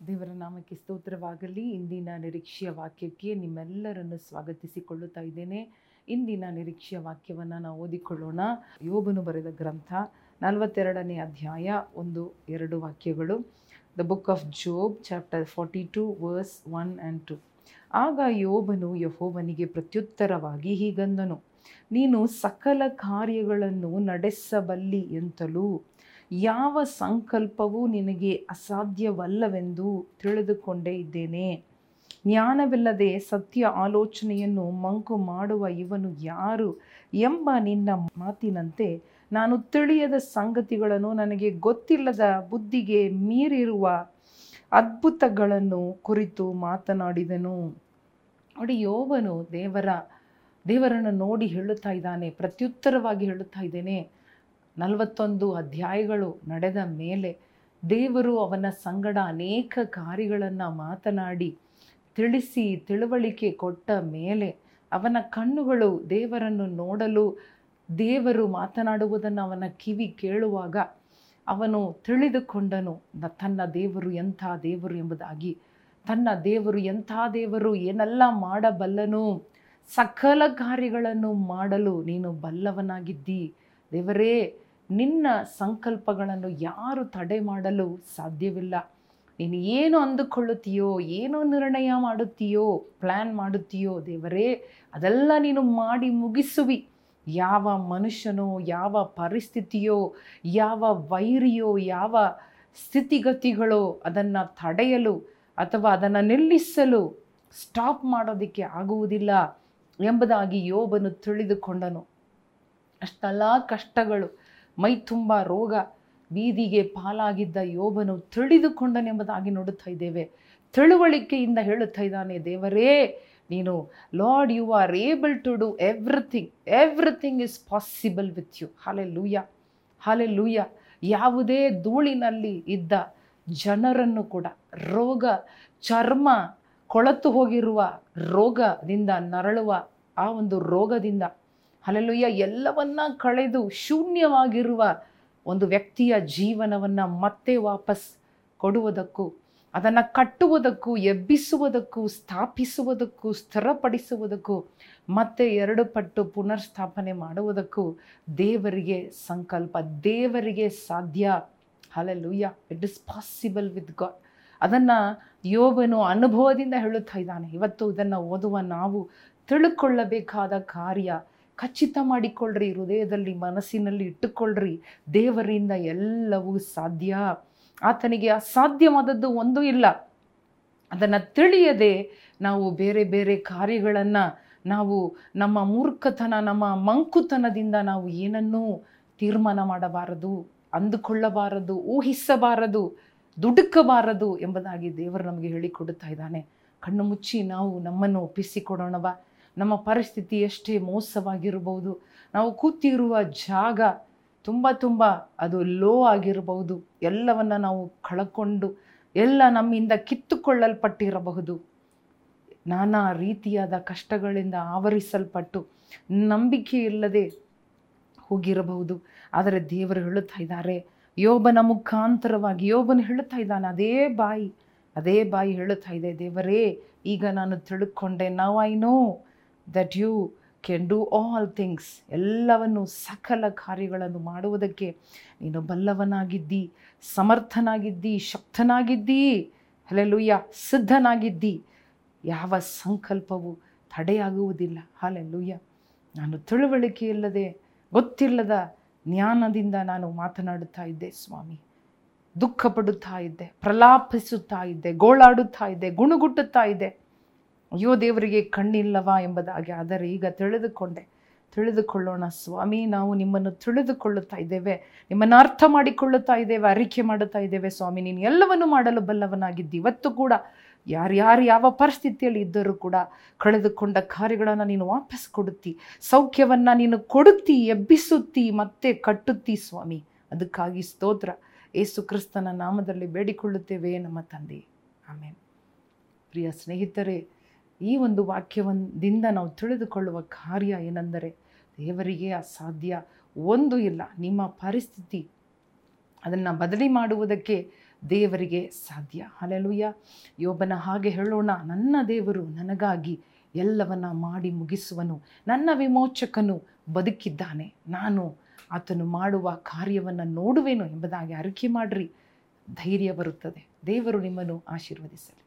ದೇವರ ನಾಮಕ್ಕೆ ಸ್ತೋತ್ರವಾಗಲಿ. ಇಂದಿನ ನಿರೀಕ್ಷೆಯ ವಾಕ್ಯಕ್ಕೆ ನಿಮ್ಮೆಲ್ಲರನ್ನು ಸ್ವಾಗತಿಸಿಕೊಳ್ಳುತ್ತಾ ಇದ್ದೇನೆ. ಇಂದಿನ ನಿರೀಕ್ಷೆಯ ವಾಕ್ಯವನ್ನು ನಾವು ಓದಿಕೊಳ್ಳೋಣ. ಯೋಬನು ಬರೆದ ಗ್ರಂಥ ನಲವತ್ತೆರಡನೇ ಅಧ್ಯಾಯ ಒಂದು, ಎರಡು ವಾಕ್ಯಗಳು. The book of Job chapter forty two verse one and two ಆಗ ಯೋಬನು ಯಹೋವನಿಗೆ ಪ್ರತ್ಯುತ್ತರವಾಗಿ ಹೀಗಂದನು, ನೀನು ಸಕಲ ಕಾರ್ಯಗಳನ್ನು ನಡೆಸಬಲ್ಲಿ ಎಂತಲೂ ಯಾವ ಸಂಕಲ್ಪವೂ ನಿನಗೆ ಅಸಾಧ್ಯವಲ್ಲವೆಂದು ತಿಳಿದುಕೊಂಡೇ ಇದ್ದೇನೆ. ಜ್ಞಾನವಿಲ್ಲದೆ ಸತ್ಯ ಆಲೋಚನೆಯನ್ನು ಮಂಕು ಮಾಡುವ ಇವನು ಯಾರು ಎಂಬ ನಿನ್ನ ಮಾತಿನಂತೆ ನಾನು ತಿಳಿಯದ ಸಂಗತಿಗಳನ್ನು ನನಗೆ ಗೊತ್ತಿಲ್ಲದ ಬುದ್ಧಿಗೆ ಮೀರಿರುವ ಅದ್ಭುತಗಳನ್ನು ಕುರಿತು ಮಾತನಾಡಿದನು. ನೋಡಿ, ಯೋವನು ದೇವರ, ದೇವರನ್ನು ನೋಡಿ ಹೇಳುತ್ತಾ ಇದ್ದಾನೆ, ಪ್ರತ್ಯುತ್ತರವಾಗಿ ಹೇಳುತ್ತಾ ಇದ್ದೇನೆ. ನಲವತ್ತೊಂದು ಅಧ್ಯಾಯಗಳು ನಡೆದ ಮೇಲೆ ದೇವರು ಅವನ ಸಂಗಡ ಅನೇಕ ಕಾರ್ಯಗಳನ್ನು ಮಾತನಾಡಿ ತಿಳಿಸಿ ತಿಳುವಳಿಕೆ ಕೊಟ್ಟ ಮೇಲೆ ಅವನ ಕಣ್ಣುಗಳು ದೇವರನ್ನು ನೋಡಲು ದೇವರು ಮಾತನಾಡುವುದನ್ನು ಅವನ ಕಿವಿ ಕೇಳುವಾಗ ಅವನು ತಿಳಿದುಕೊಂಡನು ತನ್ನ ದೇವರು ಎಂಥ ದೇವರು ಎಂಬುದಾಗಿ. ತನ್ನ ದೇವರು ಎಂಥ ದೇವರು, ಏನೆಲ್ಲ ಮಾಡಬಲ್ಲನು? ಸಕಲ ಕಾರ್ಯಗಳನ್ನು ಮಾಡಲು ನೀನು ಬಲ್ಲವನಾಗಿದ್ದಿ. ದೇವರೇ ನಿನ್ನ ಸಂಕಲ್ಪಗಳನ್ನು ಯಾರು ತಡೆ ಮಾಡಲು ಸಾಧ್ಯವಿಲ್ಲ. ನೀನು ಏನು ಅಂದುಕೊಳ್ಳುತ್ತೀಯೋ, ಏನು ನಿರ್ಣಯ ಮಾಡುತ್ತೀಯೋ ಪ್ಲ್ಯಾನ್ ಮಾಡುತ್ತೀಯೋ ದೇವರೇ, ಅದೆಲ್ಲ ನೀನು ಮಾಡಿ ಮುಗಿಸುವಿ. ಯಾವ ಮನುಷ್ಯನೋ, ಯಾವ ಪರಿಸ್ಥಿತಿಯೋ, ಯಾವ ವೈರಿಯೋ, ಯಾವ ಸ್ಥಿತಿಗತಿಗಳೋ ಅದನ್ನು ತಡೆಯಲು ಅಥವಾ ಅದನ್ನು ನಿಲ್ಲಿಸಲು ಸ್ಟಾಪ್ ಮಾಡೋದಕ್ಕೆ ಆಗುವುದಿಲ್ಲ ಎಂಬುದಾಗಿ ಯೋಬನು ತಿಳಿದುಕೊಂಡನು. ಅಷ್ಟೆಲ್ಲ ಕಷ್ಟಗಳು ಮೈ ತುಂಬ ರೋಗ, ಬೀದಿಗೆ ಪಾಲಾಗಿದ್ದ ಯೋಬನು ತಿಳಿದುಕೊಂಡನೆಂಬುದಾಗಿ ನೋಡುತ್ತಾ ಇದ್ದೇವೆ. ತಿಳುವಳಿಕೆಯಿಂದ ಹೇಳುತ್ತಾ ಇದ್ದಾನೆ, ದೇವರೇ, ನೀನು, Lord, you are able to do everything everything is possible with you. Hallelujah hallelujah ಲೂಯ ಯಾವುದೇ ಧೂಳಿನಲ್ಲಿ ಇದ್ದ ಜನರನ್ನು ಕೂಡ, ರೋಗ, ಚರ್ಮ, ಕೊಳತು ಹೋಗಿರುವ ರೋಗದಿಂದ ನರಳುವ ಆ ಒಂದು ರೋಗದಿಂದ ಹಲಲುಯ್ಯ ಎಲ್ಲವನ್ನ ಕಳೆದು ಶೂನ್ಯವಾಗಿರುವ ಒಂದು ವ್ಯಕ್ತಿಯ ಜೀವನವನ್ನು ಮತ್ತೆ ವಾಪಸ್ ಕೊಡುವುದಕ್ಕೂ, ಅದನ್ನು ಕಟ್ಟುವುದಕ್ಕೂ, ಎಬ್ಬಿಸುವುದಕ್ಕೂ, ಸ್ಥಾಪಿಸುವುದಕ್ಕೂ, ಸ್ಥಿರಪಡಿಸುವುದಕ್ಕೂ, ಮತ್ತೆ ಎರಡು ಪಟ್ಟು ಪುನರ್ಸ್ಥಾಪನೆ ಮಾಡುವುದಕ್ಕೂ ದೇವರಿಗೆ ಸಂಕಲ್ಪ, ದೇವರಿಗೆ ಸಾಧ್ಯ. Hallelujah it is possible with God ಅದನ್ನು ಯೋಬನು ಅನುಭವದಿಂದ ಹೇಳುತ್ತಾ ಇದ್ದಾನೆ. ಇವತ್ತು ಇದನ್ನು ಓದುವ ನಾವು ತಿಳ್ಕೊಳ್ಳಬೇಕಾದ ಕಾರ್ಯ ಖಚಿತ ಮಾಡಿಕೊಳ್ಳ್ರಿ, ಹೃದಯದಲ್ಲಿ, ಮನಸ್ಸಿನಲ್ಲಿ ಇಟ್ಟುಕೊಳ್ಳ್ರಿ. ದೇವರಿಂದ ಎಲ್ಲವೂ ಸಾಧ್ಯ. ಆತನಿಗೆ ಅಸಾಧ್ಯವಾದದ್ದು ಒಂದೂ ಇಲ್ಲ. ಅದನ್ನು ತಿಳಿಯದೆ ನಾವು ಬೇರೆ ಬೇರೆ ಕಾರ್ಯಗಳನ್ನು ನಾವು ನಮ್ಮ ಮೂರ್ಖತನ, ನಮ್ಮ ಮಂಕುತನದಿಂದ ನಾವು ಏನನ್ನೂ ತೀರ್ಮಾನ ಮಾಡಬಾರದು, ಅಂದುಕೊಳ್ಳಬಾರದು, ಊಹಿಸಬಾರದು, ದುಡುಕಬಾರದು ಎಂಬುದಾಗಿ ದೇವರು ನಮಗೆ ಹೇಳಿಕೊಡುತ್ತಾ ಇದ್ದಾನೆ. ಕಣ್ಣು ಮುಚ್ಚಿ ನಾವು ನಮ್ಮನ್ನು ಒಪ್ಪಿಸಿಕೊಡೋಣವಾ. ನಮ್ಮ ಪರಿಸ್ಥಿತಿ ಎಷ್ಟೇ ಮೋಸವಾಗಿರಬಹುದು, ನಾವು ಕೂತಿರುವ ಜಾಗ ತುಂಬ ತುಂಬ ಅದು ಲೋ ಆಗಿರಬಹುದು. ಎಲ್ಲವನ್ನ ನಾವು ಕಳಕೊಂಡು, ಎಲ್ಲ ನಮ್ಮಿಂದ ಕಿತ್ತುಕೊಳ್ಳಲ್ಪಟ್ಟಿರಬಹುದು. ನಾನಾ ರೀತಿಯಾದ ಕಷ್ಟಗಳಿಂದ ಆವರಿಸಲ್ಪಟ್ಟು ನಂಬಿಕೆ ಇಲ್ಲದೆ ಹೋಗಿರಬಹುದು. ಆದರೆ ದೇವರು ಹೇಳುತ್ತಾ ಇದ್ದಾರೆ, ಯೋಬನ ಮುಖಾಂತರವಾಗಿ, ಯೋಬನು ಹೇಳುತ್ತಾ ಇದ್ದಾನೆ, ಅದೇ ಬಾಯಿ ಅದೇ ಬಾಯಿ ಹೇಳುತ್ತಾ ಇದೆ, ದೇವರೇ, ಈಗ ನಾನು ತಿಳ್ಕೊಂಡೆ ನಾವು I know that you can do all things ಎಲ್ಲವನ್ನು ಸಕಲ ಕಾರ್ಯಗಳನ್ನು ಮಾಡುವುದಕ್ಕೆ ನೀನು ಬಲ್ಲವನಾಗಿದ್ದಿ, ಸಮರ್ಥನಾಗಿದ್ದಿ, ಶಕ್ತನಾಗಿದ್ದಿ ಹಲೆಲುಯ್ಯ ಸಿದ್ಧನಾಗಿದ್ದಿ. ಯಾವ ಸಂಕಲ್ಪವು ತಡೆಯಾಗುವುದಿಲ್ಲ. ಹಾಲೆಲುಯ್ಯ ನಾನು ತಿಳುವಳಿಕೆ ಇಲ್ಲದೆ, ಗೊತ್ತಿಲ್ಲದ ಜ್ಞಾನದಿಂದ ನಾನು ಮಾತನಾಡುತ್ತಾ ಇದ್ದೆ ಸ್ವಾಮಿ. ದುಃಖ ಪಡುತ್ತಾ ಇದ್ದೆ, ಪ್ರಲಾಪಿಸುತ್ತಾ ಇದ್ದೆ, ಗೋಳಾಡುತ್ತಾ ಇದ್ದೆ, ಗುಣಗುಟ್ಟುತ್ತಾ ಇದ್ದೆ. ಅಯ್ಯೋ ದೇವರಿಗೆ ಕಣ್ಣಿಲ್ಲವಾ ಎಂಬುದಾಗಿ. ಆದರೆ ಈಗ ತಿಳಿದುಕೊಂಡೆ. ತಿಳಿದುಕೊಳ್ಳೋಣ ಸ್ವಾಮಿ, ನಾವು ನಿಮ್ಮನ್ನು ತಿಳಿದುಕೊಳ್ಳುತ್ತಾ ಇದ್ದೇವೆ. ನಿಮ್ಮನ್ನು ಅರ್ಥ ಮಾಡಿಕೊಳ್ಳುತ್ತಾ ಇದ್ದೇವೆ, ಅರಿಕೆ ಮಾಡುತ್ತಾ ಇದ್ದೇವೆ ಸ್ವಾಮಿ. ನೀನು ಎಲ್ಲವನ್ನು ಮಾಡಲು ಬಲ್ಲವನಾಗಿದ್ದಿ. ಇವತ್ತು ಕೂಡ ಯಾರ್ಯಾರು ಯಾವ ಪರಿಸ್ಥಿತಿಯಲ್ಲಿ ಇದ್ದರೂ ಕೂಡ ಕಳೆದುಕೊಂಡ ಕಾರ್ಯಗಳನ್ನು ನೀನು ವಾಪಸ್ ಕೊಡುತ್ತಿ. ಸೌಖ್ಯವನ್ನು ನೀನು ಕೊಡುತ್ತಿ, ಎಬ್ಬಿಸುತ್ತಿ, ಮತ್ತೆ ಕಟ್ಟುತ್ತಿ ಸ್ವಾಮಿ. ಅದಕ್ಕಾಗಿ ಸ್ತೋತ್ರ. ಏಸು ಕ್ರಿಸ್ತನ ನಾಮದಲ್ಲಿ ಬೇಡಿಕೊಳ್ಳುತ್ತೇವೆ ನಮ್ಮ ತಂದೆ. ಆಮೇಲೆ ಪ್ರಿಯ ಸ್ನೇಹಿತರೆ ಈ ಒಂದು ವಾಕ್ಯದಿಂದ ನಾವು ತಿಳಿದುಕೊಳ್ಳುವ ಕಾರ್ಯ ಏನೆಂದರೆ ದೇವರಿಗೆ ಅಸಾಧ್ಯ ಒಂದು ಇಲ್ಲ, ನಿಮ್ಮ ಪರಿಸ್ಥಿತಿ ಅದನ್ನು ಬದಲಿ ಮಾಡುವುದಕ್ಕೆ ದೇವರಿಗೆ ಸಾಧ್ಯ. ಅಲೆಲುಯ್ಯ ಯೋಬನ ಹಾಗೆ ಹೇಳೋಣ, ನನ್ನ ದೇವರು ನನಗಾಗಿ ಎಲ್ಲವನ್ನ ಮಾಡಿ ಮುಗಿಸುವನು, ನನ್ನ ವಿಮೋಚಕನು ಬದುಕಿದ್ದಾನೆ, ನಾನು ಆತನು ಮಾಡುವ ಕಾರ್ಯವನ್ನು ನೋಡುವೆನು ಎಂಬುದಾಗಿ ಅರಿಕೆ ಮಾಡ್ರಿ, ಧೈರ್ಯ ಬರುತ್ತದೆ. ದೇವರು ನಿಮ್ಮನ್ನು ಆಶೀರ್ವದಿಸಲಿ.